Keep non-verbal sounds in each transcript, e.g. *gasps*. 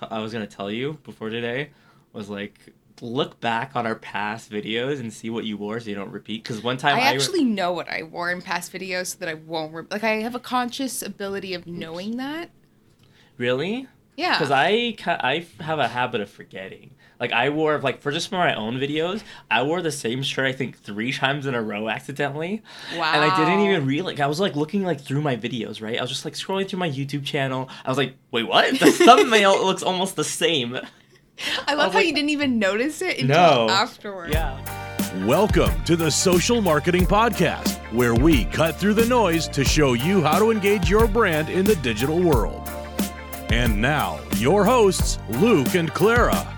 I was gonna tell you before today was like look back on our past videos and see what you wore so you don't repeat. Because one time I I, re- actually know what I wore in past videos so that I won't. Re- like I have a conscious ability of knowing that. really Yeah. because I I have a habit of forgetting. Like I wore like for just for my own videos, I wore the same shirt I think three times in a row accidentally. wow. And I didn't even realize. I was like looking like through my videos, right? I was just like scrolling through my YouTube channel. I was like, wait, what? The *laughs* thumbnail looks almost the same. I love was how like- you didn't even notice it until No. afterwards. Yeah. Welcome to the Social Marketing Podcast, where we cut through the noise to show you how to engage your brand in the digital world. And now, your hosts, Luke and Clara.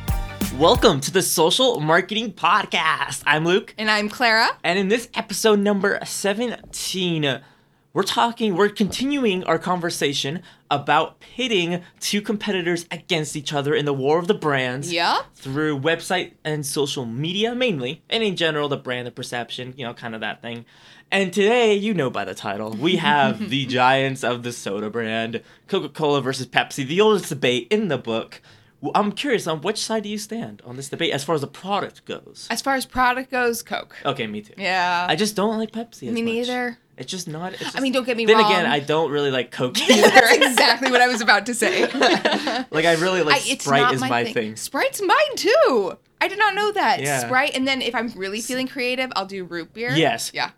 Welcome to the Social Marketing Podcast. I'm Luke. And I'm Clara. And in this episode number 17, we're talking, we're continuing our conversation about pitting two competitors against each other in the war of the brands Yeah. through website and social media mainly, and in general, the brand, the perception, you know, kind of that thing. And today, you know by the title, we have *laughs* the giants of the soda brand, Coca Cola versus Pepsi, the oldest debate in the book. I'm curious on which side do you stand on this debate as far as the product goes? As far as product goes, Coke. Okay, me too. Yeah. I just don't like Pepsi. As Me much. neither. It's just not. It's just, I mean, don't get me then wrong. Then again, I don't really like Coke *laughs* That's either. exactly what I was about to say. *laughs* like I really like I- Sprite is my, thing. Sprite's mine too. I did not know that. Yeah. Sprite, and then if I'm really feeling creative, I'll do root beer. Yes. Yeah.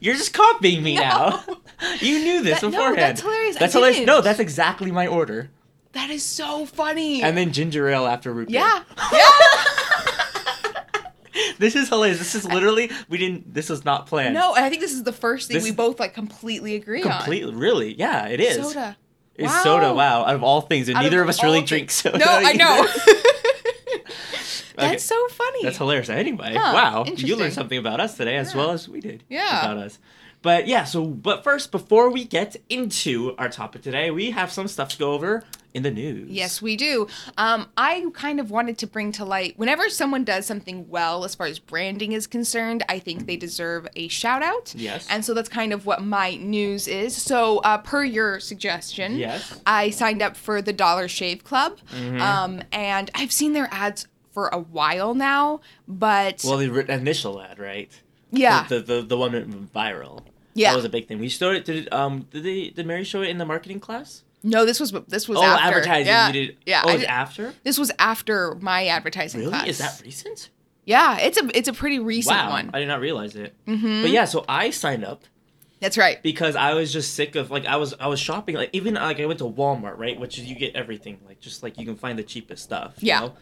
You're just copying me *laughs* No. now. You knew this That- no, beforehand. that's hilarious. That's hilarious. No, that's exactly my order. That is so funny. And then ginger ale after root beer. yeah. *laughs* Yeah. *laughs* This is hilarious. This is literally we didn't. This was not planned. no, and I think this is the first thing This we both like completely agree completely. Really? Yeah, it on. is. Soda. It's Wow. soda. Wow. Out of all things, and Out neither of, us really all drink soda. No, I know. Either. Okay. That's so funny. That's hilarious. Anyway, Huh, wow, you learned something about us today as Yeah. well as we did Yeah. about us. But yeah, so but first, before we get into our topic today, we have some stuff to go over in the news. Yes, we do. Um, I kind of wanted to bring to light whenever someone does something well as far as branding is concerned, I think they deserve a shout out. Yes. And so that's kind of what my news is. So, uh, per your suggestion, Yes. I signed up for the Dollar Shave Club. Mm-hmm. Um, and I've seen their ads for a while now, but Well, the initial ad, right? yeah. The the, the one that went viral. Yeah. That was a big thing. We started. Did it, um did they did Mary show it in the marketing class? no, this was this was oh, after. advertising. Yeah. You did. Yeah. Oh, I it was did- after. this was after my advertising Really? class. Is that recent? Yeah, it's a it's a pretty recent wow, one. I did not realize it. Mm-hmm. But yeah, so I signed up That's right. because I was just sick of like I was I was shopping like even like I went to Walmart right, which you get everything like just like you can find the cheapest stuff. you Yeah. know?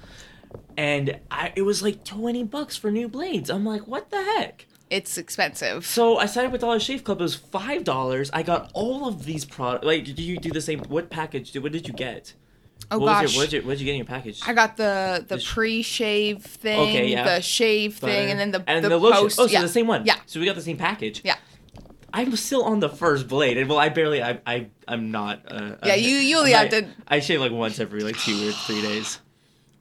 And I it was like twenty bucks for new blades. I'm like, what the heck? It's expensive. So I signed up with Dollar Shave Club. It was five dollars. I got all of these products. Like, did you do the same? What package? Did, what did you get? Oh what gosh. Was your, what did you What did you get in your package? I got the the The pre-shave thing, Okay, yeah. the shave Butter. thing, and then the and the, the, lotion. post. oh, so yeah. the same one. Yeah. So we got the same package. Yeah. I'm still on the first blade, and well, I barely. I I I'm not. Uh, Yeah, uh, you- you only have to- I shave like once every like two or three days.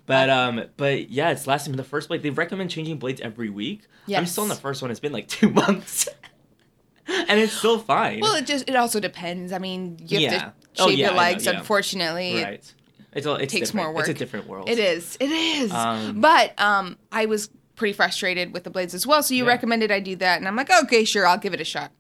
But um, but yeah, it's lasting the first blade. They recommend changing blades every week. I'm still on the first one. It's been like *laughs* two months, and it's still fine. Well, it just it also depends. I mean, you have Yeah. to Oh, shave yeah, your know, legs. yeah. Unfortunately, right. It's it's takes different. more It's a different world. it is. It is. Um, but um, I was pretty frustrated with the blades as well. So you recommended I do that, and I'm like, okay, sure, I'll give it a shot.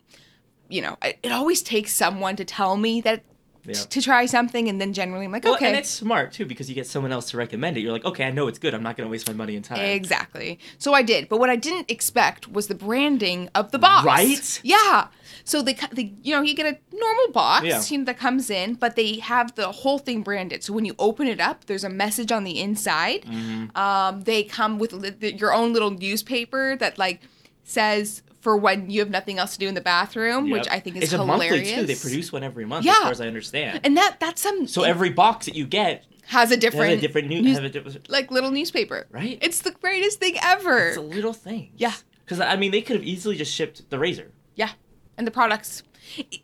You know, it always takes someone to tell me that Yeah. to try something, and then generally I'm like, Well, okay, and it's smart too because you get someone else to recommend it. You're like, okay, I know it's good. I'm not gonna waste my money and time. Exactly. So I did, but what I didn't expect was the branding of the box. Right? Yeah. So they, they you know, you get a normal box Yeah. you know, that comes in, but they have the whole thing branded. So when you open it up, there's a message on the inside. Mm-hmm. Um, they come with li- your own little newspaper that like says for when you have nothing else to do in the bathroom, which I think is it's hilarious. a monthly too. They produce one every month, Yeah. as far as I understand. and that that's some so every box that you get has a has different a different new, news- a different, like little newspaper. right? It's the greatest thing ever. It's a little thing. Yeah. Because I mean, they could have easily just shipped the razor. Yeah. And the products,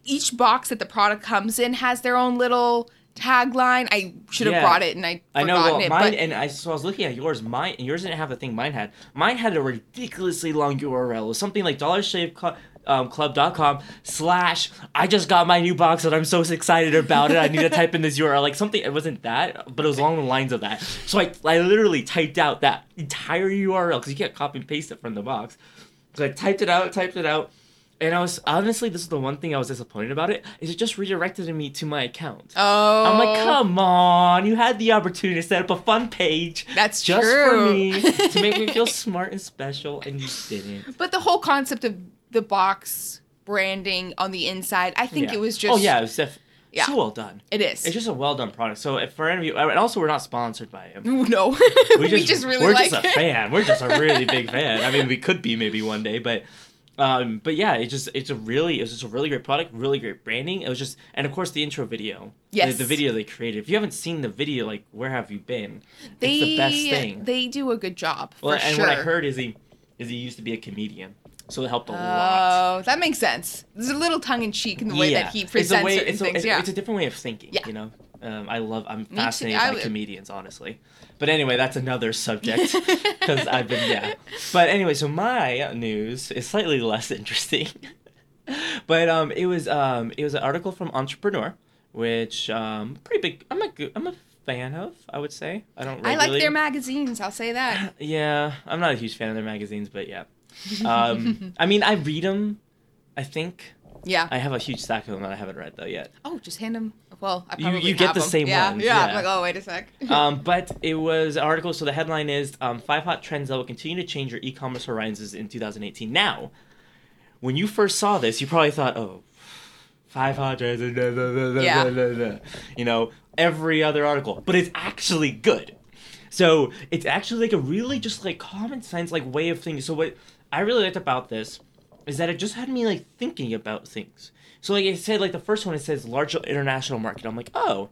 each box that the product comes in has their own little tagline. I should have Yeah. brought it and I I know. Well, it. mine but and I so I was looking at yours. Mine yours didn't have the thing mine had. Mine had a ridiculously long URL. It was something like Dollar Shave Club um, club.com slash I just got my new box and I'm so excited about it. I need to *laughs* type in this URL. Like something, it wasn't that, but it was along the lines of that. So I, I literally typed out that entire URL because you can't copy and paste it from the box. So I typed it out, typed it out. And I was honestly, this is the one thing I was disappointed about it. Is it just redirected me to my account? Oh, I'm like, oh. come on! You had the opportunity to set up a fun page That's just true. for me *laughs* to make me feel smart and special, and you didn't. But the whole concept of the box branding on the inside, I think Yeah. it was oh, just. Oh yeah, it was def- Yeah. so well done. It is. It's just a well done product. So if for any of you, and also we're not sponsored by him. *laughs* No, we *laughs* just, really we're like just a fan. We're just a really big fan. I mean, we could be maybe one day, but um, but yeah, it just it's a really it was just a really great product, really great branding. It was just and of course the intro video. Yes. The, the video they created. If you haven't seen the video, like where have you been? They it's the best thing. they do a good job well, for and sure. what I heard is he is he used to be a comedian, so it helped a lot. Oh, that makes sense. There's a little tongue in cheek in the way Yeah. that he It's a presents way- certain it's a, things. it's, yeah. it's a different way of thinking. Yeah. You know, um, I love. I'm fascinated by would- comedians, honestly. But anyway, that's another subject *laughs* because I've been yeah. But anyway, so my news is slightly less *laughs* interesting. but um, it was um, it was an article from Entrepreneur, which um, pretty big. I'm a good, I'm a fan of. I would say I don't. I like their magazines. I'll say that. *laughs* Yeah, I'm not a huge fan of their magazines, but yeah. Um, I mean, I read them. I think Yeah. I have a huge stack of them that I haven't read though yet. oh, just hand them. Well, I You- probably you get the the 'em. same yeah, ones, Yeah. I'm yeah. like, oh, wait a sec. *laughs* um, but it was an article. So the headline is um, five hot trends that will continue to change your e-commerce horizons in 2018. Now, when you first saw this, you probably thought, oh, five hot trends, blah, blah, blah, Yeah. you know, every other article. But it's actually good. So it's actually like a really just like common sense like way of thinking. So what I really liked about this is that it just had me like thinking about things. So like it said like the first one it says large international market. I'm like, oh,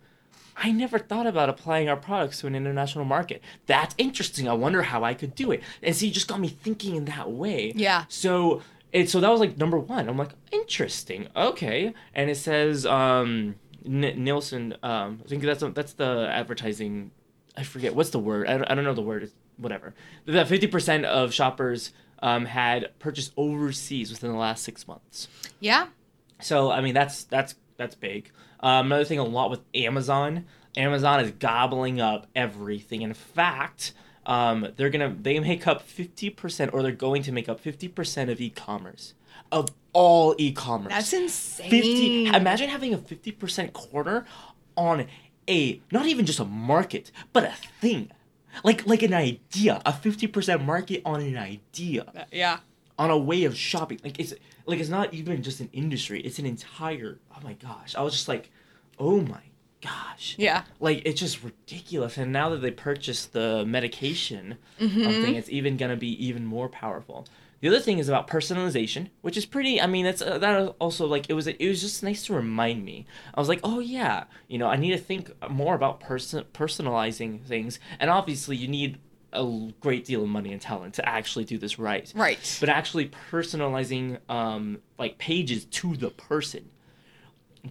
I never thought about applying our products to an international market. That's interesting. I wonder how I could do it. And see, it just got me thinking in that way. Yeah. So it so that was like number one. I'm like, interesting. Okay. And it says um N- Nielsen. Um, I think that's that's the advertising. I forget what's the word. I don't, I don't know the word. It's whatever. That fifty percent of shoppers um, had purchased overseas within the last six months. yeah. So I mean that's that's that's big. Um, another thing, a lot with Amazon. Amazon is gobbling up everything. In fact, um, they're gonna they make up fifty percent, or they're going to make up fifty percent of e-commerce of all e-commerce. That's insane. 50 imagine having a 50% corner on a not even just a market but a thing like like an idea a 50% market on an idea Yeah. on a way of shopping like it's like it's not even just an industry it's an entire oh my gosh i was just like oh my gosh Yeah. like it's just ridiculous and now that they purchased the medication Mm-hmm. thing it's even gonna be even more powerful the other thing is about personalization which is pretty i mean that's uh, that also like it was it was just nice to remind me. I was like oh yeah you know i need to think more about person personalizing things. And obviously you need a great deal of money and talent to actually do this right. Right. but actually personalizing um, like pages to the person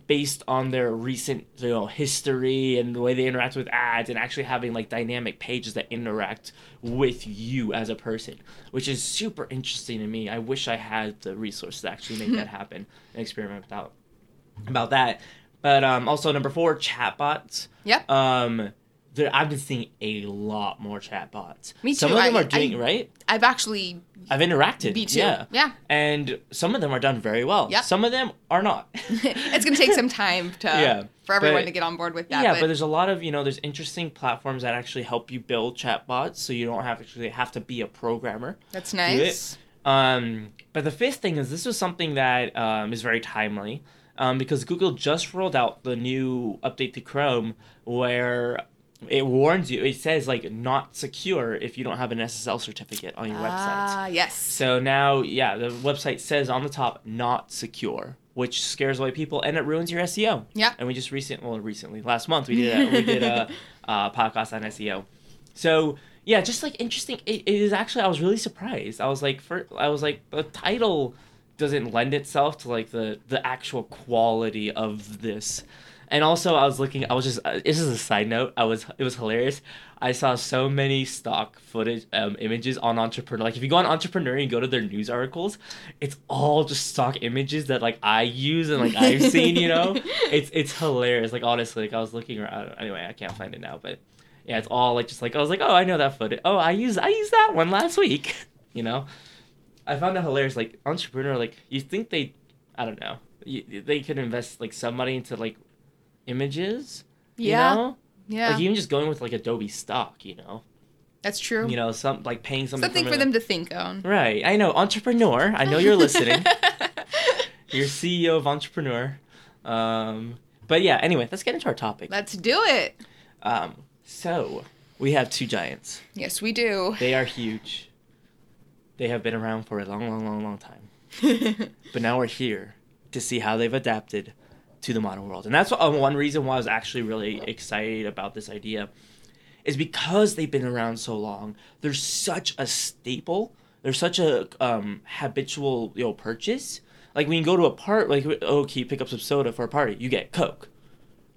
based on their recent you know history and the way they interact with ads and actually having like dynamic pages that interact with you as a person which is super interesting to me. I wish i had the resources to actually make that *laughs* happen and experiment about about that. But um also number four chatbots. Yep. um there, I've been seeing a lot more chatbots. Me too. Some of them I- are doing I- right. I've actually. I've interacted. Me too. Yeah. Yeah. And some of them are done very well. Yep. Some of them are not. *laughs* it's gonna take some time to *laughs* Yeah, for everyone but- to get on board with that. yeah, but, but there's a lot of you know there's interesting platforms that actually help you build chatbots, so you don't have to actually have to be a programmer. that's it. nice. Um, but the fifth thing is this was something that um, is very timely um, because Google just rolled out the new update to Chrome where it warns you. It says like not secure if you don't have an SSL certificate on your website. Ah, yes. So now, yeah, the website says on the top not secure, which scares away people and it ruins your SEO. Yeah. And we just recent, well, recently last month we did a, we did a, *laughs* uh podcast on SEO. So yeah, just like interesting. It, it is actually I was really surprised. I was like, for I was like the title doesn't lend itself to like the the actual quality of this. And also, I was looking. I was just. Uh, this is a side note. I was. It was hilarious. I saw so many stock footage, um, images on Entrepreneur. Like if you go on Entrepreneur and go to their news articles, it's all just stock images that like I use and like I've seen. You know, *laughs* it's it's hilarious. Like honestly, like I was looking around. Anyway, I can't find it now, but yeah, it's all like just like I was like, oh, I know that footage. Oh, I use I used that one last week. *laughs* You know, I found it hilarious. Like Entrepreneur, like you think they, I don't know, you, they could invest like some money into like images. Yeah. You know? Yeah, Like even just going with like Adobe stock, you know. that's true. You know, some like paying something Something for them to think on. Right. I know. Entrepreneur. I know you're listening. *laughs* you're CEO of Entrepreneur. Um, but yeah, anyway, let's get into our topic. Let's do it. Um, so we have two giants. Yes, we do. They are huge. They have been around for a long, long, long, long time. *laughs* But now we're here to see how they've adapted to the modern world. And that's what, uh, one reason why I was actually really excited about this idea is because they've been around so long. They're such a staple. They're such a um, habitual you know purchase. Like when you go to a part, like oh, can you pick up some soda for a party? You get Coke,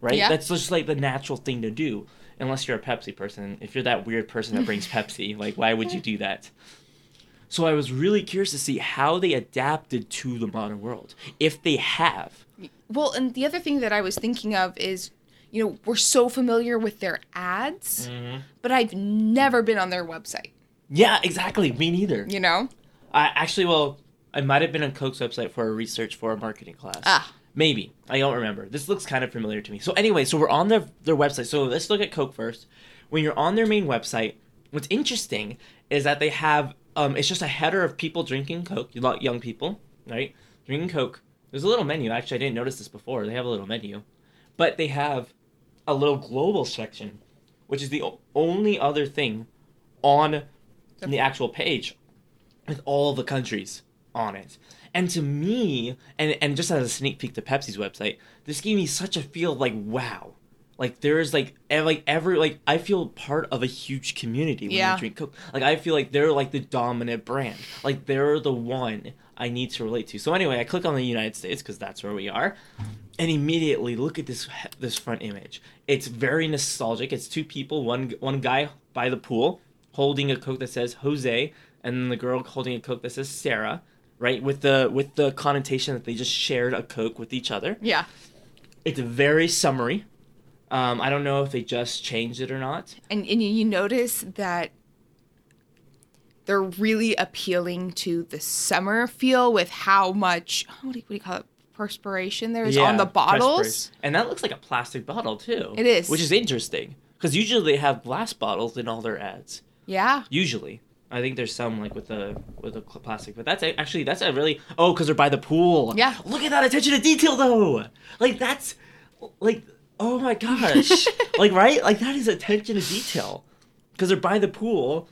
right? Yeah. That's just like the natural thing to do. Unless you're a Pepsi person. If you're that weird person that brings *laughs* Pepsi, like why would you do that? So I was really curious to see how they adapted to the modern world, if they have. Well, and the other thing that I was thinking of is, you know, we're so familiar with their ads, Mm-hmm. but I've never been on their website. Yeah, exactly. Me neither. You know? I actually, well, I might have been on Coke's website for a research for a marketing class. Ah. Maybe. I don't remember. This looks kind of familiar to me. So anyway, so we're on their their website. So let's look at Coke first. When you're on their main website, what's interesting is that they have um it's just a header of people drinking Coke, young people, right? Drinking Coke. There's a little menu. Actually, I didn't notice this before. They have a little menu. But they have a little global section, which is the only other thing on the actual page with all the countries on it. And to me, and and just as a sneak peek to Pepsi's website, this gave me such a feel of like wow. Like there's like ev- like every like I feel part of a huge community when Yeah. I drink Coke. Like I feel like they're like the dominant brand. Like they're the one I need to relate to. So anyway, I click on the United States because that's where we are, and immediately look at this this front image. It's very nostalgic. It's two people, one one guy by the pool holding a Coke that says Jose, and then the girl holding a Coke that says Sarah. Right with the with the connotation that they just shared a Coke with each other. Yeah. It's very summary. Um, I don't know if they just changed it or not. And, and you- you notice that they're really appealing to the summer feel with how much, what do you, what do you call it? Perspiration there is on the bottles. And that looks like a plastic bottle too. It is. which is interesting because usually they have glass bottles in all their ads. Yeah. Usually, I think there's some like with the with the plastic, but that's actually that's a really oh because they're by the pool. Yeah. look at that attention to detail though. Like that's like oh my gosh, *laughs* like right like that is attention to detail because they're by the pool.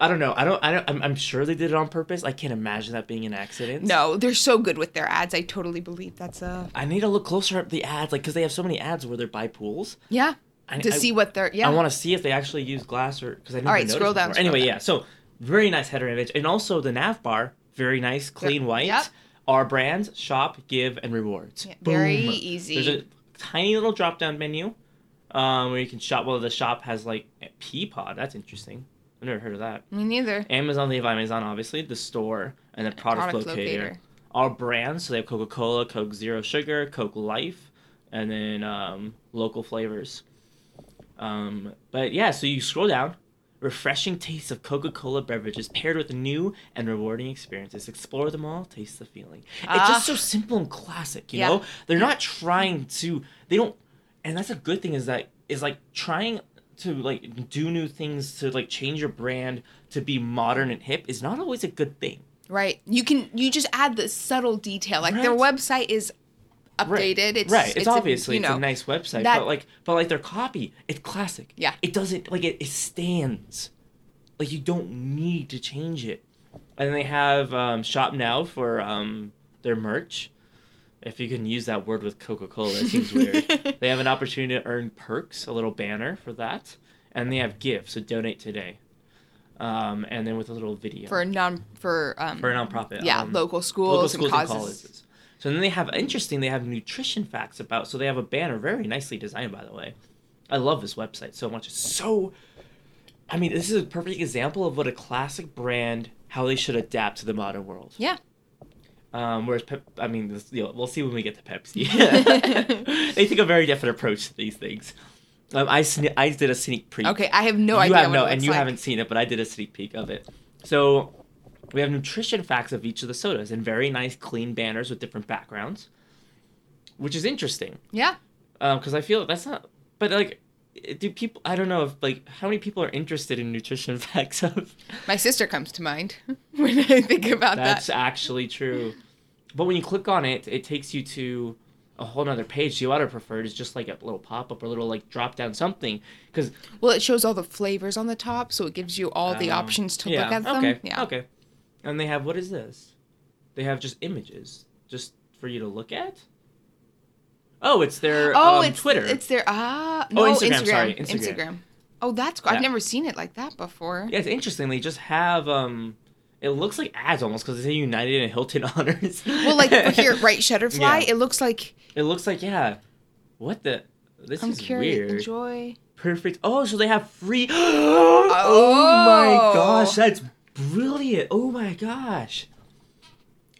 I don't know. I don't. I don't. I'm, I'm sure they did it on purpose. I can't imagine that being an accident. No, they're so good with their ads. I totally believe that's a I need to look closer at the ads, like because they have so many ads where they're by pools. yeah. I- to I- see what they're yeah. I want to see if they actually use glass or because I never All right, noticed scroll down, scroll anyway, down. yeah. So very nice header image, and also the nav bar, very nice, clean white. yep. Our brands, shop, give, and rewards. Yeah, very easy. There's a tiny little drop down menu, um, where you can shop. Well, the shop has like a Peapod. That's interesting. I've never heard of that. Me neither. Amazon, they have Amazon, obviously, the store, and then product, Product locator. locator. Our brands, so they have Coca Cola, Coke Zero Sugar, Coke Life, and then um, local flavors. Um, but yeah, so you scroll down. Refreshing taste of Coca Cola beverages paired with new and rewarding experiences. Explore them all, taste the feeling. It's Ah. just so simple and classic, you Yeah. know? They're not trying to, they don't, and that's a good thing is that, is like trying to like do new things to like change your brand to be modern and hip is not always a good thing. Right. You can you just add the subtle detail. Like their website is Right. updated. It's right. It's, a- obviously you it's a nice website, that- but like but like their copy, it's classic. Yeah. It doesn't like it, it stands. Like you don't need to change it. And they have um, shop now for um, their merch. If you can use that word with Coca Cola, it seems weird. *laughs* they have an opportunity to earn perks, a little banner for that, and they have gifts. so donate today. Um, and then with a little video for non for um for a nonprofit. yeah um, local schools, local schools and and causes. colleges. So then they have interesting. They have nutrition facts about. So they have a banner, very nicely designed, by the way. I love this website so much. It's so. I mean, this is a perfect example of what a classic brand how they should adapt to the modern world. Yeah. Um, whereas Pep, I mean, this, you know, we'll see when we get to Pepsi. *laughs* *laughs* they take a very different approach to these things. Um, I sne- I did a sneak peek. Okay, I have no you idea. have no, and you like. haven't seen it, but I did a sneak peek of it. So we have nutrition facts of each of the sodas and very nice, clean banners with different backgrounds, which is interesting Yeah. because I feel that's not. But like, do people? I don't know if like how many people are interested in nutrition *laughs* facts of. My sister comes to mind when I think about That's that. That's actually true. But when you click on it, it takes you to a whole nother page. So you ought to prefer it is just like a little pop up or a little like drop down something because Well, it shows all the flavors on the top, so it gives you all the Um, options to yeah, look at them. Okay. Yeah. Okay. And they have what is this? They have just images, just for you to look at. Oh, it's their Oh, um, it's Twitter. It's their ah Oh, no Instagram, Instagram. sorry, Instagram. Instagram. Oh, that's cool. I've never seen it like that before. Yeah, it's interesting. They just have um, it looks like ads almost because they say United and Hilton *laughs* honors. Well, like here, right, *laughs* Shutterfly. Yeah. It looks like It looks like yeah. What the? This come is curious, weird. enjoy. Perfect. Oh, so they have free. *gasps* oh my oh. gosh, that's brilliant. Oh my gosh.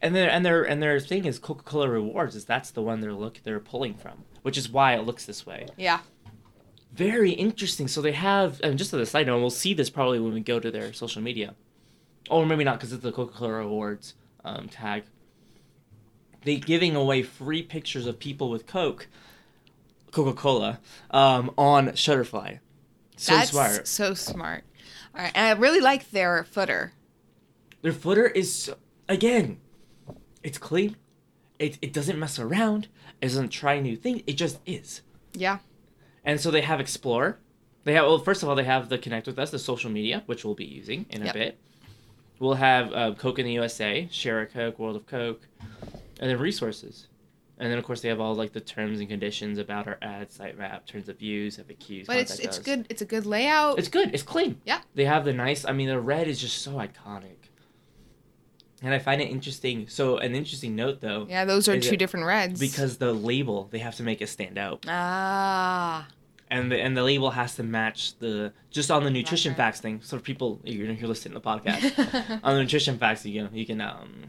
And their and their and their thing is Coca Cola Rewards. Is that's the one they're look they're pulling from, which is why it looks this way. Yeah. Very interesting. So they have, and just as a side note, we'll see this probably when we go to their social media, or maybe not because it's the Coca Cola Awards um, tag. They giving away free pictures of people with Coke, Coca Cola, um, on Shutterfly. So that's smart. so smart. All right, and I really like their footer. Their footer is again, it's clean. It it doesn't mess around. It doesn't try new things. It just is. Yeah. And so they have Explore. They have well, first of all, they have the Connect with Us, the social media, which we'll be using in a bit. We'll have uh, Coke in the USA, Share a Coke, World of Coke, and then resources. And then of course they have all like the terms and conditions about our ad site map, terms of use, FAQs. But it's it's us. good. It's a good layout. It's good. It's clean. Yeah. They have the nice. I mean, the red is just so iconic. And I find it interesting. So an interesting note though, yeah, those are two different reds. because the label they have to make it stand out. ah, and the and the label has to match the just on the nutrition facts thing. So people, you're you're listening to the podcast *laughs* on the nutrition facts, you can you can um,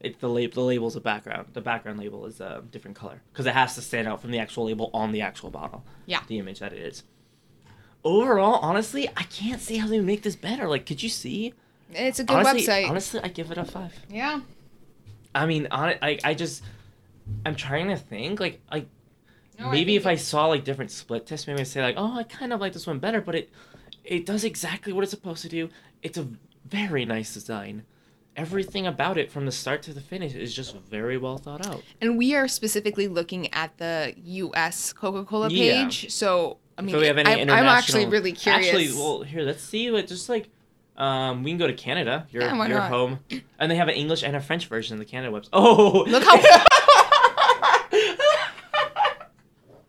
it's the label the label's a background. The background label is a different color because it has to stand out from the actual label on the actual bottle. Yeah. the image that it is. Overall, honestly, I can't see how they make this better. Like, could you see? it's a good honestly, website. honestly, I give it a five. yeah. I mean, on it, I I just I'm trying to think like like No, maybe think if I saw like different split tests, maybe I'd say like, oh, I kind of like this one better, but it it does exactly what it's supposed to do. It's a very nice design. Everything about it from the start to the finish is just very well thought out. And we are specifically looking at the U.S. Coca-Cola Yeah. page. So I mean, so we have any I, I'm actually really curious. Actually, well, here let's see what just like. Um, we can go to Canada. Your Yeah, your home, and they have an English and a French version of the Canada website. Oh, Look how-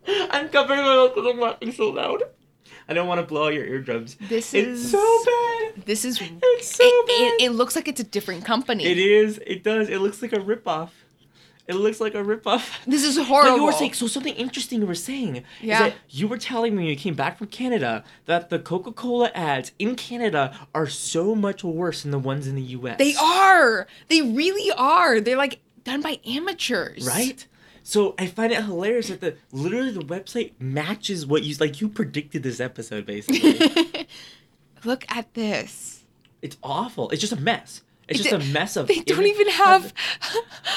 *laughs* I'm covering my mouth because I'm laughing so loud. I don't want to blow out your eardrums. This it's is so bad. This is. It's so it, bad. it, it looks like it's a different company. It is. It does. It looks like a ripoff. It looks like a ripoff. This is horrible. But you were saying so something interesting you were saying Yeah. is that you were telling me when you came back from Canada that the Coca-Cola ads in Canada are so much worse than the ones in the US. They are. They really are. They're like done by amateurs. Right? So I find it hilarious that the literally the website matches what you like you predicted this episode basically. *laughs* Look at this. it's awful. It's just a mess. It's It- just a mess of They don't image- even have.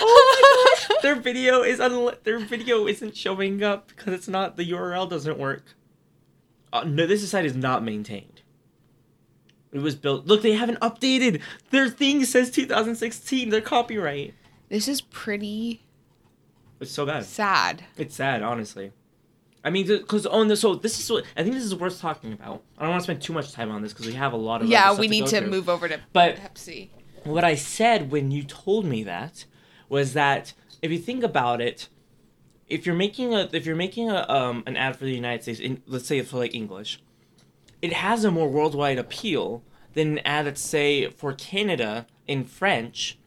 Oh my gosh! *laughs* Their video is unli- their video isn't showing up because it's not the URL doesn't work. Uh, no, this site is not maintained. It was built. Look, they haven't updated. Their thing says 2016. Their copyright. This is pretty It's so bad. sad. It's sad, honestly. I mean, because on the so this is what I think this is worth talking about. I don't want to spend too much time on this because we have a lot of other Yeah, we need go to through. move over to But- Pepsi. what I said when you told me that was that if you think about it, if you're making a if you're making a um an ad for the United States, in, let's say for like English, it has a more worldwide appeal than an ad that's say for Canada in French,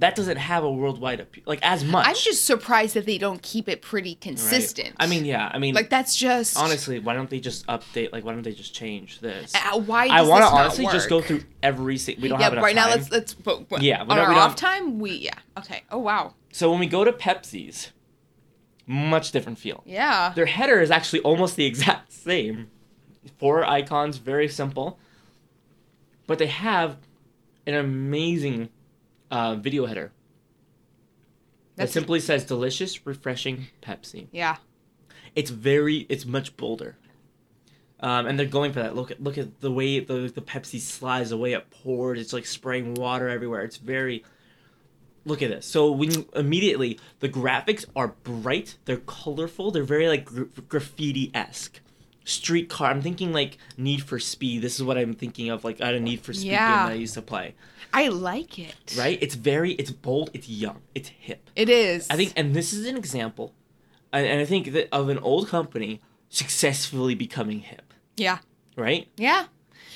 that doesn't have a worldwide appeal, like as much. I'm just surprised that they don't keep it pretty right? consistent. I mean, yeah. I mean, like that's just honestly, why don't they just update? Like, why don't they just change this? Uh, why I want to honestly just go through every. Si- we don't yeah, have enough right now let's let's but, but Yeah, on our off have- time we yeah okay oh wow So when we go to Pepsi's, much different feel. yeah Their header is actually almost the *laughs* exact same. Four icons, very simple. But they have an amazing uh, video header that simply says delicious, refreshing Pepsi. yeah It's very, it's much bolder. Um, and they're going for that. Look at look at the way the, the Pepsi slides, the way it pours. It's like spraying water everywhere. It's very. Look at this. So when you, immediately the graphics are bright, they're colorful, they're very like gra- graffiti esque. Streetcar. I'm thinking like Need for Speed. This is what I'm thinking of, like out of Need for Speed Yeah. game that I used to play. I like it Right? It's very, it's bold, it's young, it's hip. it is I think, and this is an example, and, and I think that of an old company successfully becoming hip, yeah right? yeah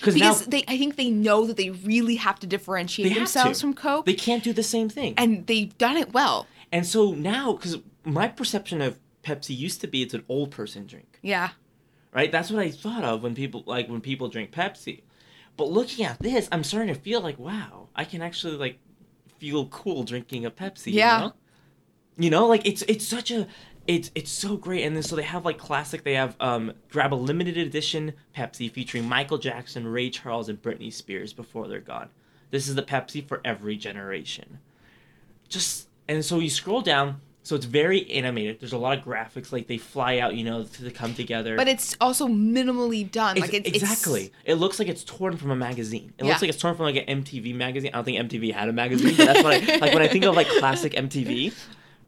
Because now they I think they know that they really have to differentiate have themselves to. from Coke they can't do the same thing, and, and they've done it well And so now, because my perception of Pepsi used to be it's an old person drink, yeah right? That's what I thought of when people like when people drink Pepsi, but looking at this, I'm starting to feel like wow, I can actually like feel cool drinking a Pepsi. Yeah. You know, you know like it's it's such a it's it's so great and then so they have like classic they have um grab a limited edition pepsi featuring michael jackson ray charles and britney spears before they're gone this is the pepsi for every generation just and so you scroll down so it's very animated there's a lot of graphics like they fly out you know to come together but it's also minimally done Ex- like it's exactly. It looks like it's torn from a magazine. It Yeah. looks like it's torn from like an MTV magazine. I don't think MTV had a magazine, but that's what I *laughs* like when I think of like classic MTV.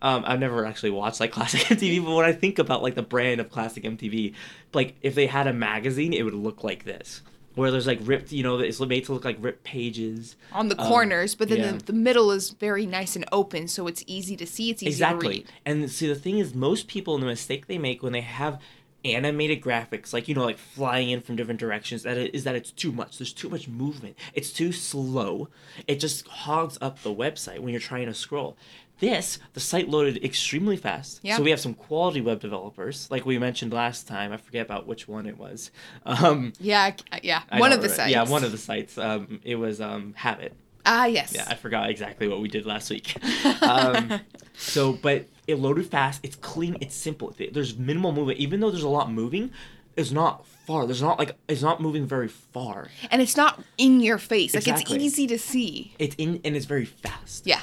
Um, I've never actually watched like classic *laughs* MTV, but when I think about like the brand of classic MTV, like if they had a magazine, it would look like this, where there's like ripped, you know, it's made to look like ripped pages. on the Um, corners but then yeah. the, the middle is very nice and open so it's easy to see it's easy to Exactly. read And see, the thing is, most people, the mistake they make when they have animated graphics, like, you know, like flying in from different directions, that it, is that it's too much. There's too much movement. It's too slow. It just hogs up the website when you're trying to scroll. This, the site loaded extremely fast. Yeah. So we have some quality web developers, like we mentioned last time. I forget about which one it was. Um, yeah yeah I one of the remember- sites Yeah, one of the sites. Um, it was um, Habit. ah yes Yeah, I forgot exactly what we did last week. *laughs* Um, so, but it loaded fast. It's clean. It's simple. There's minimal movement. Even though there's a lot moving, it's not far. There's not like it's not moving very far. and it's not in your face like it's easy to see It's in and it's very fast. yeah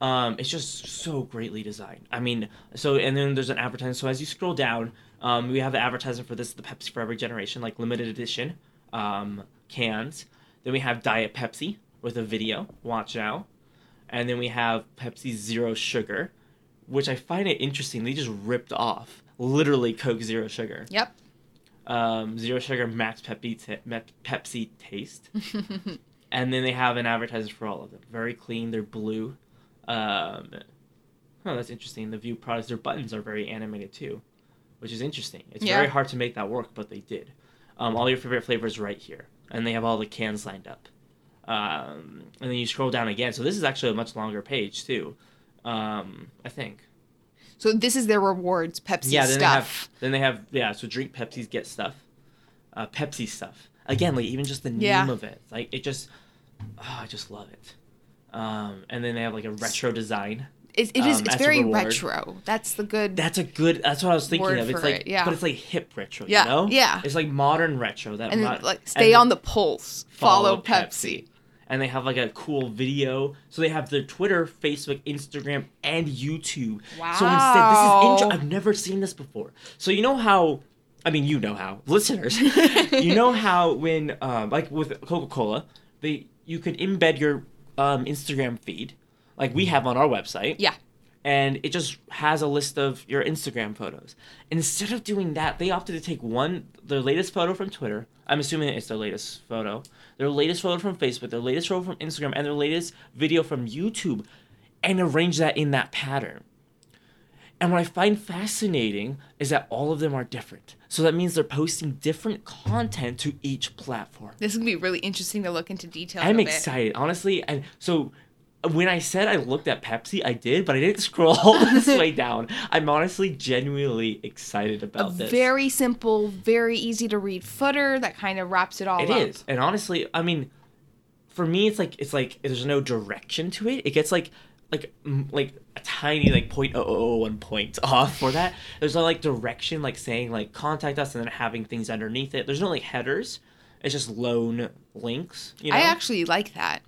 Um, it's just so greatly designed. I mean, so and then there's an advertisement. So as you scroll down, um, we have the advertisement for this, the Pepsi for every generation, like limited edition um, cans. Then we have Diet Pepsi with a video. Watch out. And then we have Pepsi Zero Sugar, which I find it interesting. They just ripped off literally Coke Zero Sugar. yep Um, Zero Sugar Max Pepsi, t- Pepsi Taste. *laughs* and then they have an advertisement for all of them. Very clean. They're blue. Um, oh, that's interesting. The View products, their buttons are very animated too, which is interesting. It's Yeah. very hard to make that work, but they did. Um, all your favorite flavors right here, and they have all the cans lined up. Um, and then you scroll down again. So this is actually a much longer page too. Um, I think. so this is their rewards pepsi yeah. Then stuff they have. Then they have. Yeah. So drink Pepsi's get stuff. Uh, Pepsi stuff. Again, like even just the name Yeah. of it, like it just. Oh, I just love it. Um, and then they have like a retro design. It, it is. um, It's very retro. That's the good. That's a good. That's what I was thinking of. It's like, it, yeah. but it's like hip retro. Yeah, You know? yeah. It's like modern retro. That and mo- then, like stay on the pulse. Follow, Pepsi. And they have like a cool video. So they have their Twitter, Facebook, Instagram, and YouTube. Wow. So instead, this is intro. I've never seen this before. So you know how. I mean, you know how *laughs* listeners. you know how when um, like with Coca Cola, they you could embed your um, Instagram feed, like we have on our website Yeah. and it just has a list of your Instagram photos. Instead of doing that, they opted to take one their latest photo from Twitter. I'm assuming it's their latest photo. Their latest photo from Facebook, their latest photo from Instagram, and their latest video from YouTube, and arrange that in that pattern. And what I find fascinating is that all of them are different. So that means they're posting different content to each platform. This is gonna be really interesting to look into detail. I'm it. excited, honestly. And so, uh, when I said I looked at Pepsi, I did, but I didn't *laughs* scroll all this way *laughs* down. I'm honestly genuinely excited A about this. very simple, very easy to read footer that kind of wraps it all It up. is, and honestly, I mean, for me, it's like it's like there's no direction to it. It gets like like like a tiny like point oh oh one point *laughs* off for that. There's no like direction, like saying like contact us, and then having things underneath it. There's no like headers. It's just lone links. You know? I actually like that.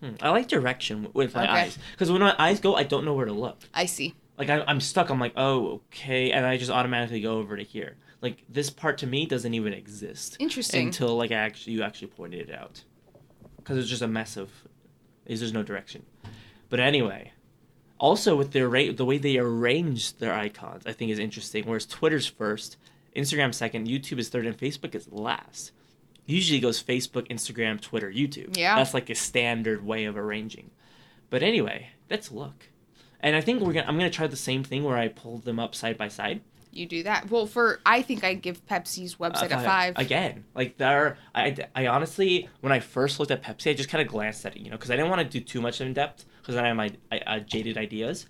Hmm. I like direction with my Okay. eyes because when my eyes go, I don't know where to look. I see. Like I, I'm stuck. I'm like, oh, okay, and I just automatically go over to here. Like this part to me doesn't even exist Interesting. until like I actually you actually pointed it out because it's just a mess of is there's no direction. But anyway, also with their arra- the way they arrange their icons, I think is interesting. Whereas Twitter's first, Instagram second, YouTube is third, and Facebook is last. Usually goes Facebook, Instagram, Twitter, YouTube. Yeah. that's like a standard way of arranging. But anyway, let's look. And I think we're gonna. I'm gonna try the same thing where I pull them up side by side. You do that. Well, for I think I'd give Pepsi's website a Uh, five. again. Like there, I, I honestly, when I first looked at Pepsi, I just kind of glanced at it, you know, because I didn't want to do too much in depth because then I have my I, uh, jaded ideas.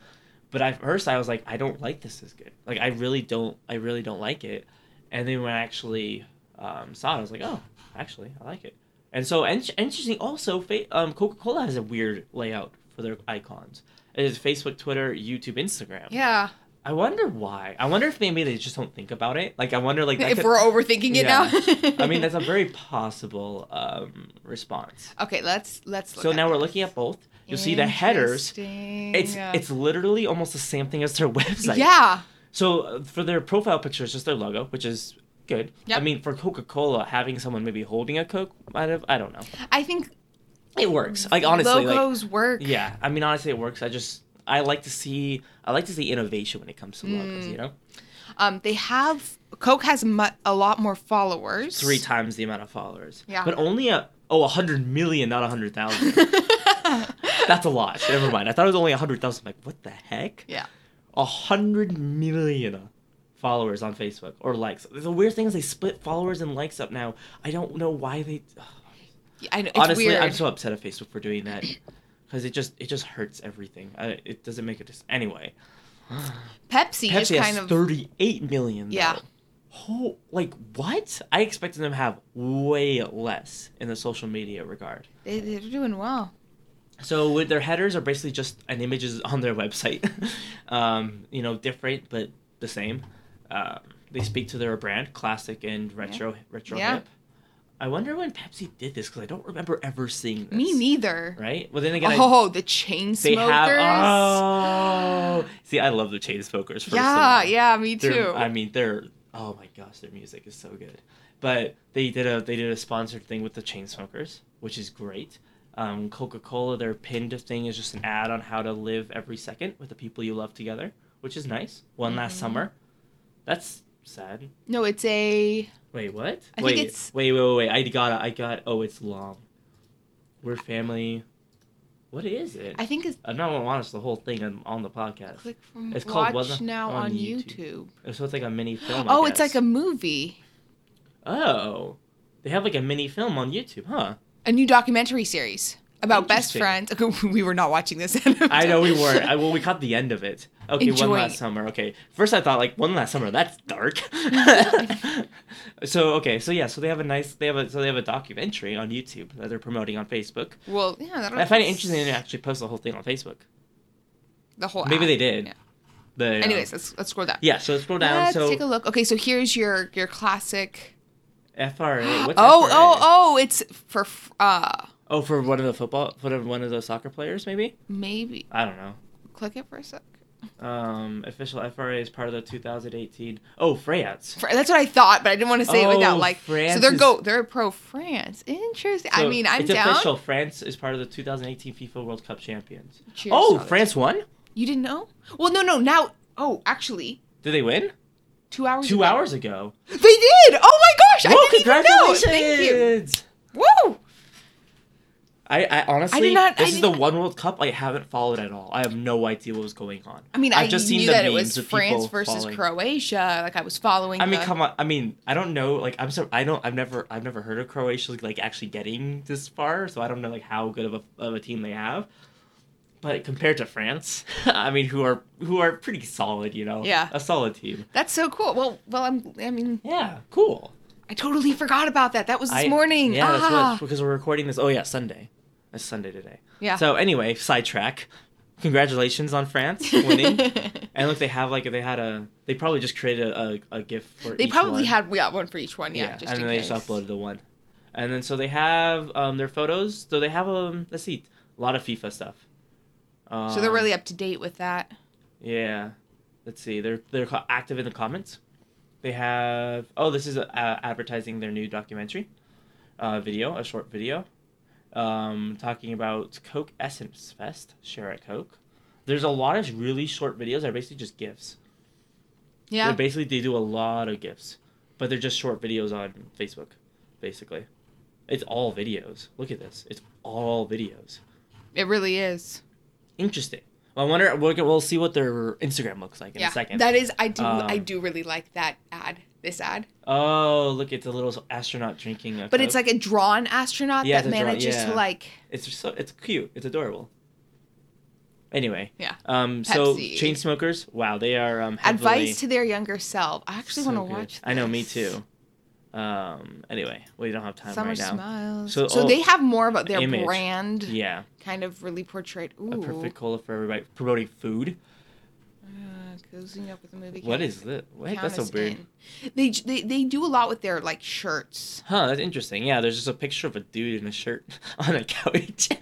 But at first, I was like, I don't like this as good. Like I really don't, I really don't like it. And then when I actually um, saw it, I was like, oh, actually, I like it. And so, and, interesting. Also, um, Coca Cola has a weird layout for their icons. It is Facebook, Twitter, YouTube, Instagram. yeah. I wonder why. I wonder if maybe they just don't think about it. Like I wonder, like If could- we're overthinking it Yeah. now. *laughs* I mean, that's a *laughs* very possible um, response. okay. Let's let's. Look So now we're this. looking at both. You'll see the headers. It's it's literally almost the same thing as their *laughs* website. yeah. So uh, for their profile picture, it's just their logo, which is good. Yep. I mean, for Coca Cola, having someone maybe holding a Coke might have. I don't know. I think It works. Like honestly, like logos work. yeah. I mean, honestly, it works. I just I like to see I like to see innovation when it comes to Mm. logos. You know, Um, they have Coke has mu- a lot more followers. three times the amount of followers. Yeah. But only a oh a hundred million, not a hundred thousand. *laughs* *laughs* That's a lot. Never mind. I thought it was only a hundred thousand. Like what the heck? Yeah. A hundred million followers on Facebook or likes. The weird thing is they split followers and likes up now. I don't know why they. I know, it's Honestly, weird. I'm so upset at Facebook for doing that because it just it just hurts everything. I, it doesn't make it just anyway. *sighs* Pepsi, Pepsi has kind of 38 million. Though. Yeah. Oh, like what? I expected them to have way less in the social media regard. they, they're doing well. So with their headers are basically just an images on their website, *laughs* um, you know, different but the same. Um, they speak to their brand, classic and retro, retro Yeah. hip. I wonder when Pepsi did this because I don't remember ever seeing this. Me neither. Right? Well, then again, I, Oh, the chain they smokers. have. Oh, see, I love the Chainsmokers. Yeah, yeah, me They're- too. I mean, they're oh my gosh, their music is so good. But they did a they did a sponsored thing with the Chainsmokers, which is great. Um, Coca Cola, their pinned thing is just an ad on how to live every second with the people you love together, which is nice. One last Mm-hmm. summer. That's sad. no, it's a. Wait, what? I think wait, it's- wait, wait, wait, wait. I got. I got. Oh, it's long. We're family. What is it? I think it's I'm not gonna watch the whole thing on, on the podcast. click from It's called watch now on on YouTube. YouTube. So it's like a mini film. Oh, it's like a movie, Oh, they have like a mini film on YouTube, huh? A new documentary series about best friends. *laughs* we were not watching this. *laughs* I know we weren't. I, well, we caught the end of it. Okay, one last summer. Okay, first I thought like one last summer. That's dark. *laughs* so okay, so yeah, so they have a nice. They have a so they have a documentary on YouTube that they're promoting on Facebook. Well, yeah, I find it interesting to actually post the whole thing on Facebook. The whole. Maybe app. they did. Yeah. The, uh, Anyways, let's let's scroll down. yeah. So let's scroll down. Let's so take a look. Okay, so here's your your classic. FRA. What's oh, FRA? oh, oh! It's for uh Oh, for one of the football, for one of the soccer players, maybe. maybe I don't know. click it for a sec. Um, official FRA is part of the 2018. Oh, France. That's what I thought, but I didn't want to say it Oh, without like. France so they're go they're pro France. Interesting. I mean, I'm it's down. official. France is part of the 2018 FIFA World Cup champions. Cheers, oh. France won. You didn't know? Well, no, no. Now, oh, actually, Did they win? two hours. Two ago. hours ago. They did. Oh my gosh! Whoa, I didn't even know. congratulations! Thank you. Woo! I, I honestly, I not- this I is the not- one World Cup I haven't followed at all. I have no idea what was going on. I mean, I've I just knew seen the that it was France versus following. Croatia. Like I was following. I mean, the- come on. I mean, I don't know. Like, I'm so I don't. I've never. I've never heard of Croatia like actually getting this far. So I don't know like how good of a of a team they have. but compared to France, *laughs* I mean, who are who are pretty solid, you know. Yeah. A solid team. That's so cool. Well, well, I'm. I mean, Yeah. Cool. I totally forgot about that. That was this I- morning. Yeah, that's ah. what because we're recording this. Oh yeah, Sunday. It's Sunday today. Yeah. So anyway, sidetrack. Congratulations on France winning. *laughs* and look, they have like they had a they probably just created a, a, a gift for. they probably one. had we got one for each one. Yeah, Yeah, just and then case. they just uploaded the one, and then so they have um their photos. So they have um let's see a lot of FIFA stuff. Um, So they're really up to date with that. yeah. Let's see. They're they're active in the comments. They have oh this is uh, advertising their new documentary, uh, video a short video, um, talking about Coke Essence Fest. Share at Coke. There's a lot of really short videos that are basically just gifs. Yeah. They're basically they do a lot of gifs, but they're just short videos on Facebook, basically. It's all videos. Look at this. It's all videos. It really is. Interesting. Well, I wonder. We'll, we'll see what their Instagram looks like in yeah. a second. That is. I do. I Um, do really like that ad. This ad. oh, look! It's a little astronaut drinking. A But it's like a drawn astronaut Yeah, that it's a drawn- manages yeah. to like. it's just so it's cute. It's adorable. Anyway. Yeah. Um. So chain smokers. Wow, they are um. Heavily, Advice to their younger self. I actually so want to good. watch. I know. Me too. Um. Anyway, we don't have time Summer right now. smiles. So- So, oh, they have more about their image. brand Yeah. kind of really portrayed. Ooh. A perfect cola for everybody. Promoting food. Uh, cozying up with the movie. What is that? Count That's so weird. in. They, they they do a lot with their like shirts. Huh, that's interesting. Yeah, there's just a picture of a dude in a shirt *laughs* on a couch. *laughs*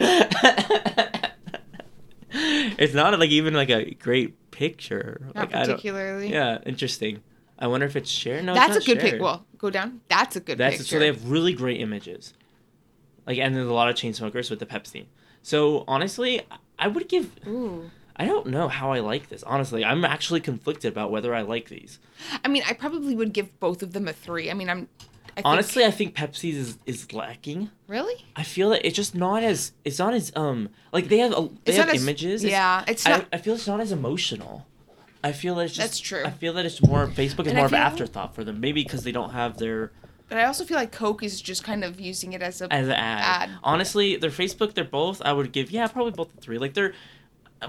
it's not like even like a great picture. Not like particularly. Yeah, interesting. I wonder if it's shared. No, That's a not good pic. shared. Well, go down. That's a good That's picture. so they have really great images. Like and there's a lot of Chainsmokers with the Pepsi. So honestly, I would give. Ooh. I don't know how I like this. Honestly, I'm actually conflicted about whether I like these. I mean, I probably would give both of them a three. I mean, I'm. I think, Honestly, I think Pepsi's is, is lacking. really? I feel that it's just not as it's not as um like they have a, they It's have not as- images. It's- yeah, it's I, I feel it's not as emotional. I feel that it's just That's true. I feel that it's more Facebook is And more of an afterthought for them. Maybe because they don't have their But I also feel like Coke is just kind of using it as a. as an ad. Ad. Honestly, their Facebook, they're both. I would give yeah probably both a three. Like they're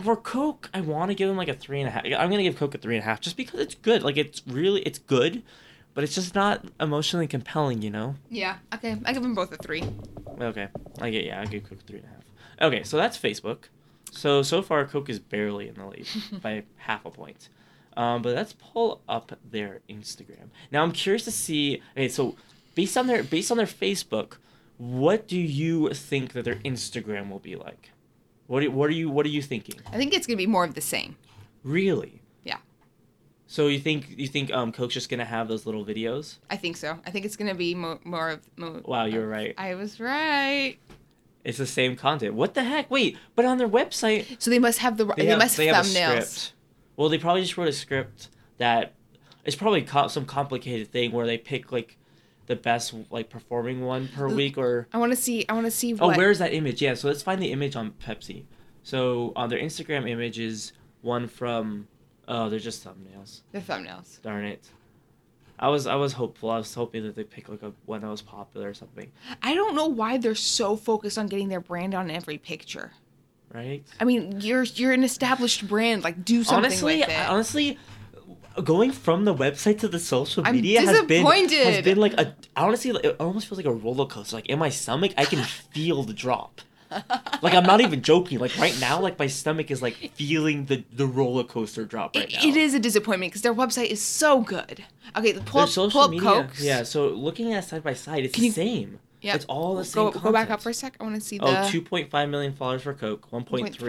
for Coke, I want to give them like a three and a half. I'm gonna give Coke a three and a half just because it's good. Like it's really it's good, but it's just not emotionally compelling. You know. yeah. Okay. I give them both a three. Okay, I get yeah. I give Coke three and a half. Okay, so that's Facebook. So so far, Coke is barely in the lead *laughs* by half a point. Um, but let's pull up their Instagram. Now I'm curious to see. Okay, so based on their based on their Facebook, what do you think that their Instagram will be like? What do, what are you what are you thinking? I think it's gonna be more of the same. Really? Yeah. So you think you think um Coke's just gonna have those little videos? I think so. I think it's gonna be more more of. More, Wow, you were right. I was right. It's the same content. What the heck? Wait, but on their website So they must have the. They, have, must they have thumbnails. script. Well, they probably just wrote a script that it's probably co- some complicated thing where they pick like the best like performing one per week or I want to see. I want to see. oh where's that image? Yeah, so let's find the image on Pepsi. So on their Instagram image is one from oh they're just thumbnails. They're thumbnails? Darn it. I was I was hopeful. I was hoping that they pick like a one that was popular or something, I don't know why they're so focused on getting their brand on every picture. right? I mean, you're you're an established brand. Like, do something honestly, with it. honestly, going from the website to the social media has been has been like a honestly it almost feels like a roller coaster. Like in my stomach, I can feel the drop. Like I'm not even joking. Like right now, like my stomach is like feeling the the roller coaster drop right It- now. it is a disappointment because their website is so good. Okay, pull Their up, social pull up media, Cokes. yeah. So looking at side by side, it's Can the you- same. Yeah, it's all the same. Go, go back up for a sec. I want to see oh, the Oh, 2.5 million followers for Coke, 1.3 for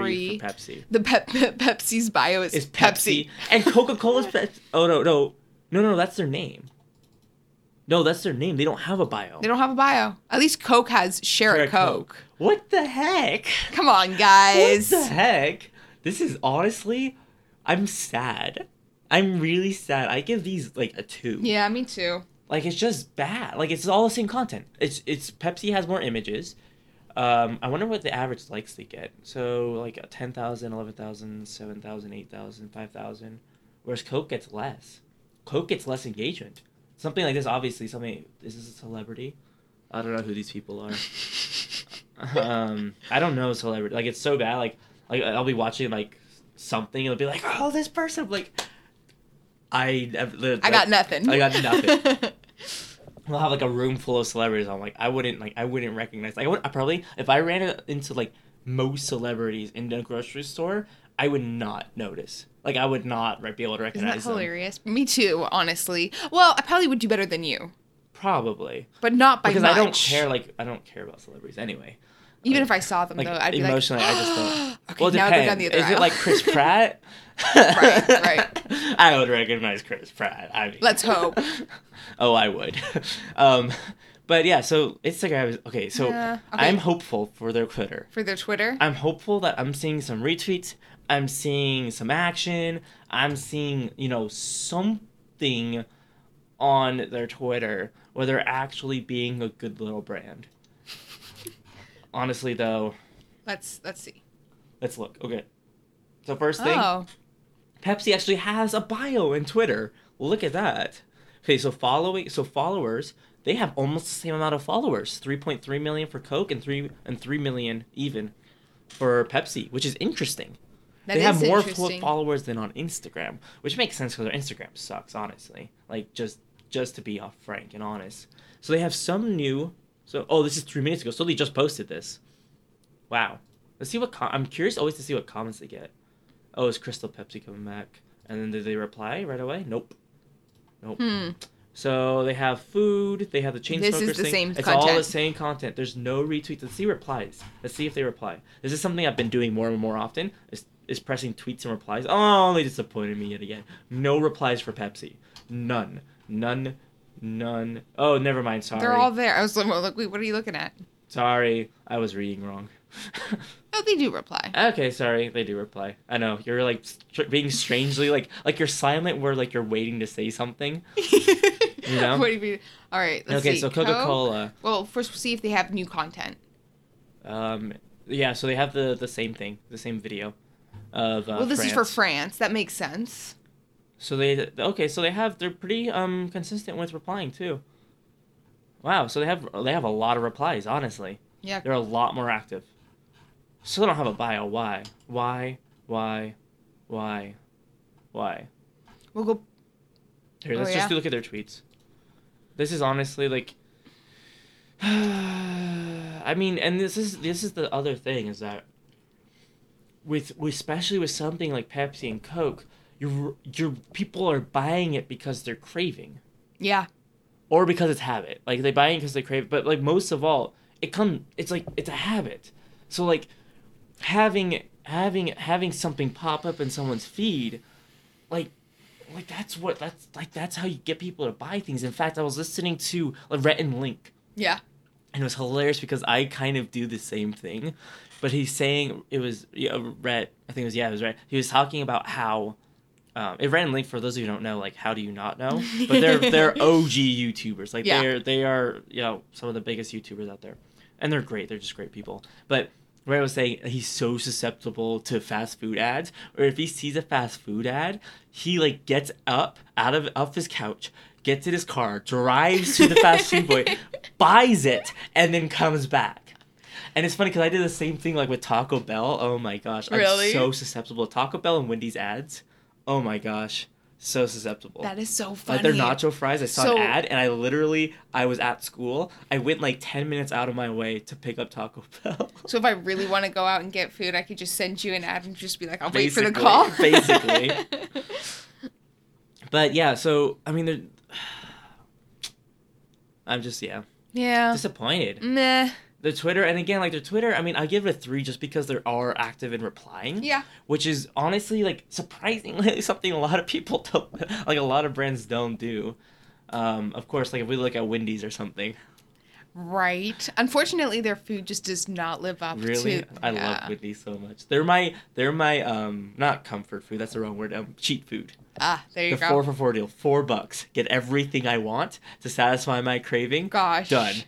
Pepsi. the Pep, *laughs* Pep- Pepsi's bio is It's Pepsi, and Coca Cola's Pepsi. Oh no, no, no, no, that's their name. No, that's their name. They don't have a bio. They don't have a bio. At least Coke has share a Share a Coke. What the heck? Come on, guys. What the heck? This is honestly, I'm sad. I'm really sad. I give these like a two. Yeah, me too. Like it's just bad. Like it's all the same content. It's it's Pepsi has more images. Um, I wonder what the average likes they get. So like 10,000, 11,000, 7,000, 8,000, 5,000. Whereas Coke gets less. Coke gets less engagement. Something like this, obviously, something. Is this a celebrity? I don't know who these people are. *laughs* um, I don't know celebrity. Like it's so bad. Like Like I'll be watching like something, and it'll be like, oh, this person. Like, I the, I got nothing. I got nothing. *laughs* We'll have like a room full of celebrities. I'm like, I wouldn't like, I wouldn't recognize. Like, I would I probably if I ran into like most celebrities in the grocery store, I would not notice. Like, I would not right, be able to Isn't recognize that them. hilarious? Me too, honestly. Well, I probably would do better than you, Probably but not by because much. I don't care. Like, I don't care about celebrities anyway. Even if I saw them Like though, I'd be emotionally, like, I just don't. *gasps* okay, well, now depends. go down the other Is aisle. it like Chris *laughs* Pratt? Right, right. *laughs* I would recognize Chris Pratt. I mean, Let's hope. *laughs* oh, I would. um, but yeah, so Instagram is okay. So Yeah, okay. I'm hopeful for their Twitter. for their Twitter. I'm hopeful that I'm seeing some retweets. I'm seeing some action. I'm seeing you know something on their Twitter where they're actually being a good little brand. Honestly, though, Let's let's see. let's look. Okay. So first thing, Oh, Pepsi actually has a bio in Twitter. Look at that. Okay, so following so followers, they have almost the same amount of followers. 3.3 million for Coke and 3 and 3 million even for Pepsi, which is interesting. that they is have more followers than on Instagram, which makes sense because their Instagram sucks, honestly. Like just just to be off frank and honest. So they have some new. So oh, this is three minutes ago. So they just posted this. Wow. Let's see what. Com- I'm curious always to see what comments they get. Oh, is Crystal Pepsi coming back? And then did they reply right away? Nope. Nope. Hmm. So they have food. They have the chain This is smokers the thing. same It's all the same content. There's no retweets. Let's see replies. Let's see if they reply. This is something I've been doing more and more often. Is is pressing tweets and replies. Oh, they disappointed me yet again. No replies for Pepsi. None. None. None. Oh, never mind. Sorry. They're all there. I was like, wait, what are you looking at? Sorry. I was reading wrong. *laughs* Oh, they do reply. okay, sorry. They do reply. I know you're like str- being strangely like like you're silent where like you're waiting to say something. *laughs* You know? *laughs* What do you mean? All right. Let's okay, see. so Coca Cola. Well, first we'll see if they have new content. Um, yeah, so they have the the same thing, the same video of. Uh, well, this is for France. France. That makes sense. So they okay, so they have they're pretty um consistent with replying too. Wow, so they have they have a lot of replies. Honestly, Yeah. they're a lot more active. Still don't have a bio. Why? Why? Why? Why? Why? We'll go. Here, Oh, let's yeah? just look at their tweets. This is honestly like. *sighs* I mean, and this is this is the other thing is that. With, especially with something like Pepsi and Coke, your your people are buying it because they're craving, Yeah. or because it's habit. Like they buy it because they crave. it. But like most of all, it come it's like it's a habit. So like having having having something pop up in someone's feed, like like that's what that's like that's how you get people to buy things. In fact, I was listening to Rhett and Link, Yeah. and it was hilarious because I kind of do the same thing. But he's saying it was yeah, Rhett. I think it was yeah, it was Rhett. He was talking about how. Um, Rhett and Link for those of you who don't know, like how do you not know? But they're they're *laughs* OG YouTubers, like Yeah. they're they are you know some of the biggest YouTubers out there, and they're great. They're just great people. But Ray was saying he's so susceptible to fast food ads, or if he sees a fast food ad, he like gets up out of off his couch, gets in his car, drives to the fast food boy, *laughs* buys it, and then comes back. And it's funny because I did the same thing like with Taco Bell. Oh my gosh, I'm Really? so susceptible. To Taco Bell and Wendy's ads. Oh my gosh, so susceptible. That is so funny. Like their nacho fries, I saw So- an ad, and I literally, I was at school. I went like ten minutes out of my way to pick up Taco Bell. *laughs* So if I really want to go out and get food, I could just send you an ad and just be like, I'll wait for the call. basically. *laughs* But yeah, so I mean, they're. *sighs* I'm just yeah yeah. disappointed. Meh. The Twitter, and again, like their Twitter, I mean, I give it a three just because they are active in replying. Yeah. Which is honestly like surprisingly *laughs* something a lot of people don't, like a lot of brands don't do. Um, of course, like if we look at Wendy's or something, Right. Unfortunately, their food just does not live up really, to. I yeah. love Wendy's so much. They're my, they're my, um, not comfort food. That's the wrong word. Um, cheat food. Ah, there you The go. four for four deal, four bucks, get everything I want to satisfy my craving. Gosh. Done.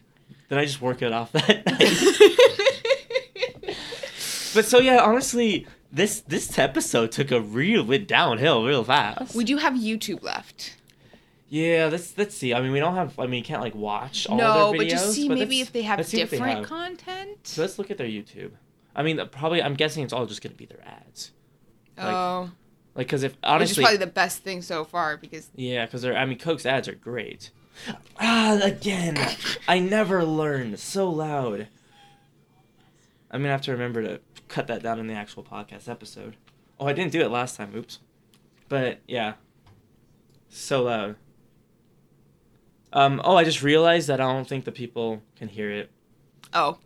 Then I just work it off that *laughs* night. But so yeah, honestly, this this episode took a real went downhill real fast. we do have YouTube left. yeah, let's let's see. I mean, we don't have. I mean, you can't like watch all no, their videos. but just see maybe if they have what they different have. content. So let's look at their YouTube. I mean, probably. I'm guessing it's all just gonna be their ads. Like, oh, Like, because if which is honestly, probably the best thing so far because yeah, because they're. I mean, Coke's ads are great. Ah, again, I never learn. So loud. I'm gonna have to remember to cut that down in the actual podcast episode. Oh, I didn't do it last time. Oops. But yeah, so loud. Um. Oh, I just realized that I don't think the people can hear it. oh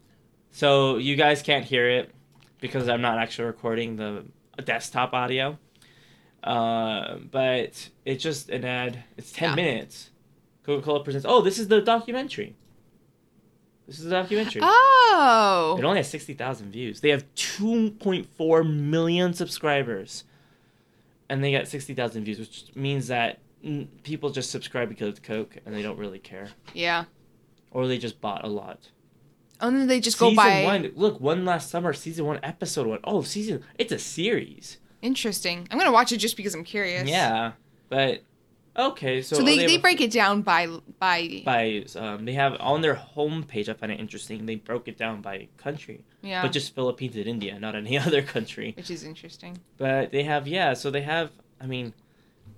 So you guys can't hear it because I'm not actually recording the desktop audio. Uh, but it's just an ad. It's ten Yeah. minutes. Coca Cola presents. Oh, this is the documentary. This is the documentary. oh It only has sixty thousand views. They have two point four million subscribers, and they got sixty thousand views, which means that people just subscribe because it's Coke and they don't really care, yeah. or they just bought a lot. And then they just go season by. one. Look, one last summer, season one, episode one. Oh, season. It's a series. Interesting. I'm gonna watch it just because I'm curious. Yeah, but okay. So, So, they, they a- break it down by by by um they have on their homepage. I find it interesting. They broke it down by country, yeah, but just Philippines and India, not any *laughs* other country. which is interesting. But they have yeah. So they have. I mean,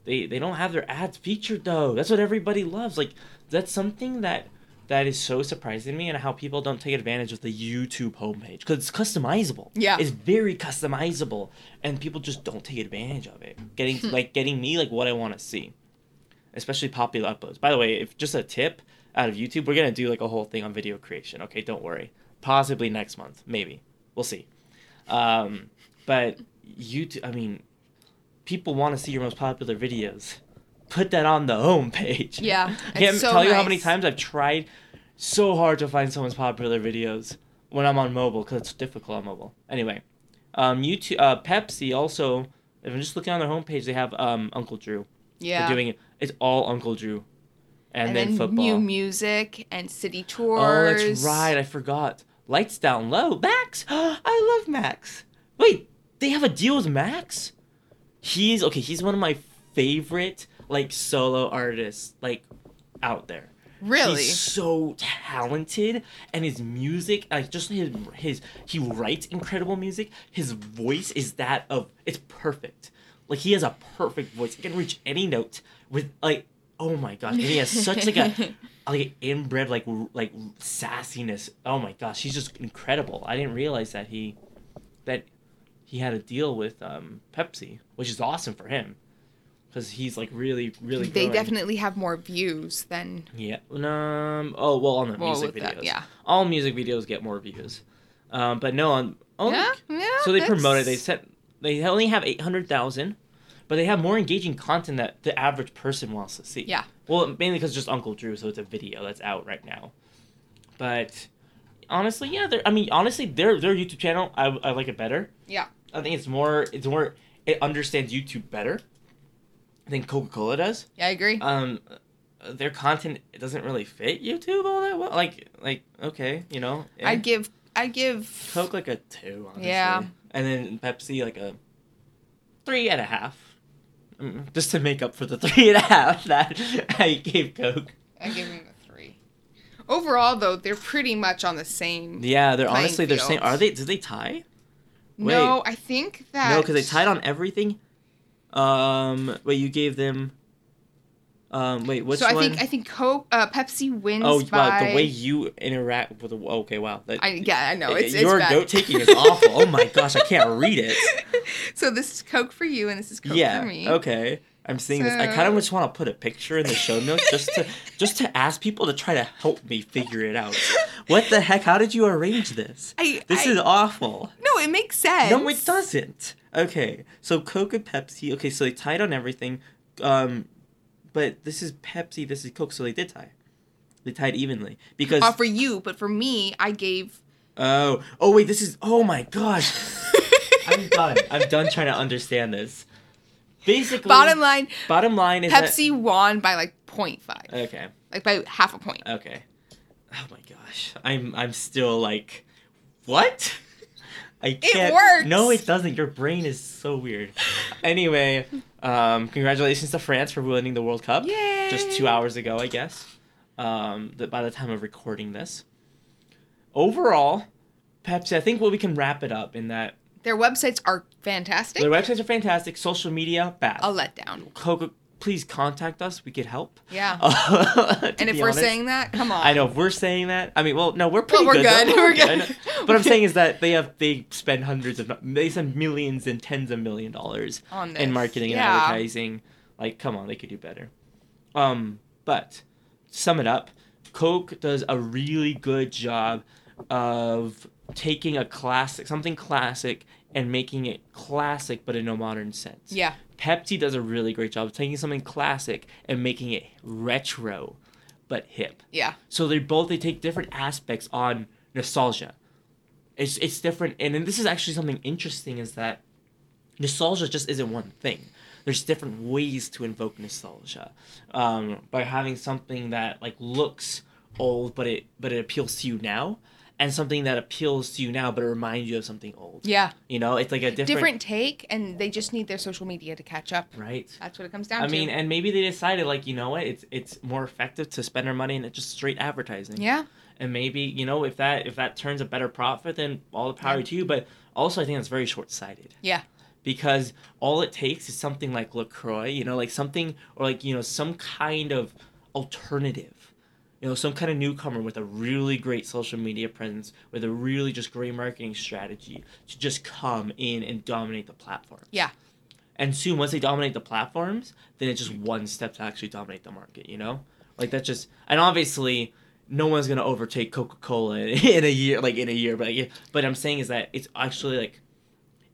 they they don't have their ads featured though. That's what everybody loves. Like that's something that that is so surprising to me and how people don't take advantage of the YouTube homepage because it's customizable. Yeah. it's very customizable, and people just don't take advantage of it. Getting Hmm. like getting me like what I want to see, especially popular uploads. By the way, if just a tip out of YouTube, we're gonna do like a whole thing on video creation. Okay, don't worry. Possibly next month, maybe. We'll see. Um, but YouTube, I mean, people want to see your most popular videos. Put that on the homepage. Yeah, *laughs* I can't so tell you how many times I've tried so hard to find someone's popular videos when I'm on mobile because it's difficult on mobile. Anyway, um, YouTube, uh, Pepsi also. If I'm just looking on their homepage, they have um Uncle Drew. Yeah. They're doing it. It's all Uncle Drew, and, and then, then football. new music and city tours. Oh, that's right. I forgot. Lights down low. Max. *gasps* I love Max. Wait, they have a deal with Max. He's okay. He's one of my favorite like solo artists like out there. Really? He's so talented, and his music, like just his his he writes incredible music. His voice is that of it's perfect. Like he has a perfect voice. He can reach any note with like oh my gosh, and he has such like a *laughs* like inbred like like sassiness. Oh my gosh, he's just incredible. I didn't realize that he that he had a deal with um Pepsi, which is awesome for him because he's like really really. they growing. definitely have more views than Yeah. Um. Oh well, on the Well, music with videos. that, yeah. All music videos get more views. Um. But no on. Only, yeah, yeah. So they promote it. They that's- set. They only have eight hundred thousand, but they have more engaging content that the average person wants to see. Yeah. Well, mainly because just Uncle Drew, so it's a video that's out right now. But honestly, yeah, they're. I mean, honestly, their their YouTube channel, I, I like it better. Yeah. I think it's more. It's more. It understands YouTube better. than Coca Cola does Yeah, I agree. um their content doesn't really fit YouTube all that well. Like like okay, you know. yeah. I give I give Coke like a two, honestly. Yeah. And then Pepsi like a three and a half. Just to make up for the *laughs* three and a half that I gave Coke. I gave him a three. Overall, though, they're pretty much on the same. Yeah, they're honestly they're same. are they did they tie? No, I think that No, because they tied on everything. Um wait, you gave them um wait, which so I one? think I think Coke, uh, Pepsi wins Oh by. wow! The way you interact with the okay, wow. That, I yeah, I know it's, your note taking is *laughs* awful. Oh my gosh, I can't read it. *laughs* so this is Coke for you, and this is Coke yeah. for me. Okay. I'm seeing this. I kind of just want to put a picture in the show notes just to *laughs* just to ask people to try to help me figure it out. What the heck? How did you arrange this? I, This I- is awful. no, it makes sense. No, it doesn't. Okay, so Coke and Pepsi. Okay, so they tied on everything. Um, but this is Pepsi. This is Coke. So they did tie. They tied evenly because. Uh, for you, but for me, I gave. Oh, oh wait, this is. Oh my gosh. *laughs* I'm done. I'm done trying to understand this. Basically, Bottom line, bottom line is Pepsi won by like 0.5, okay, like by half a point. okay. Oh my gosh, I'm I'm still like, what? I can't. works. No, it doesn't. Your brain is so weird. *laughs* Anyway, um, congratulations to France for winning the World Cup. Yay! Just two hours ago, I guess. Um, that by the time of recording this. Overall, Pepsi. I think what we can wrap it up in that Their websites are fantastic. their websites are fantastic. Social media bad. A letdown. Coca, please contact us. We could help. Yeah. *laughs* To and if we're honest. saying that, come on. I know if we're saying that. I mean, well, no, we're pretty we're good. good. *laughs* We're good. But I'm saying is that they have they spend hundreds of they spend millions and tens of million dollars On in this. marketing and advertising. Like, come on, they could do better. Um, but to sum it up, Coke does a really good job of taking a classic, something classic, and making it classic, but in a modern sense. Yeah. Pepsi does a really great job of taking something classic and making it retro, but hip. Yeah. So they both they take different aspects on nostalgia. It's it's different, and, and this is actually something interesting is that nostalgia just isn't one thing. There's different ways to invoke nostalgia, um, by having something that like looks old, but it but it appeals to you now, and something that appeals to you now, but it reminds you of something old. Yeah. You know, it's like a different, Different take, and they just need their social media to catch up. right? That's what it comes down I to. I mean, and maybe they decided like you know what, it's it's more effective to spend our money in just straight advertising. yeah. and maybe you know if that if that turns a better profit then all the power Yeah. to you but also i think that's very short-sighted Yeah. because all it takes is something like lacroix you know like something or like you know some kind of alternative you know some kind of newcomer with a really great social media presence with a really just great marketing strategy to just come in and dominate the platform Yeah. and soon once they dominate the platforms then it's just one step to actually dominate the market you know like that's just and obviously no one's gonna overtake coca-cola *laughs* in a year like in a year but like, but i'm saying is that it's actually like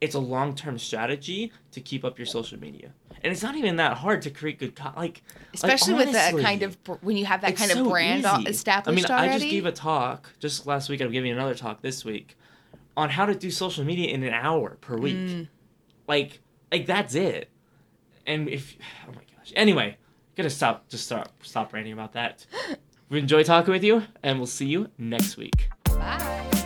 it's a long-term strategy to keep up your social media and it's not even that hard to create good co- like Especially like, with that kind of when you have that kind of so brand easy. established I mean, already. I just gave a talk just last week. I'm giving another talk this week on how to do social media in an hour per week. Mm. Like, like that's it. And if oh my gosh. Anyway, gotta stop. Just stop. Stop ranting about that. We *laughs* enjoy talking with you, and we'll see you next week. Bye.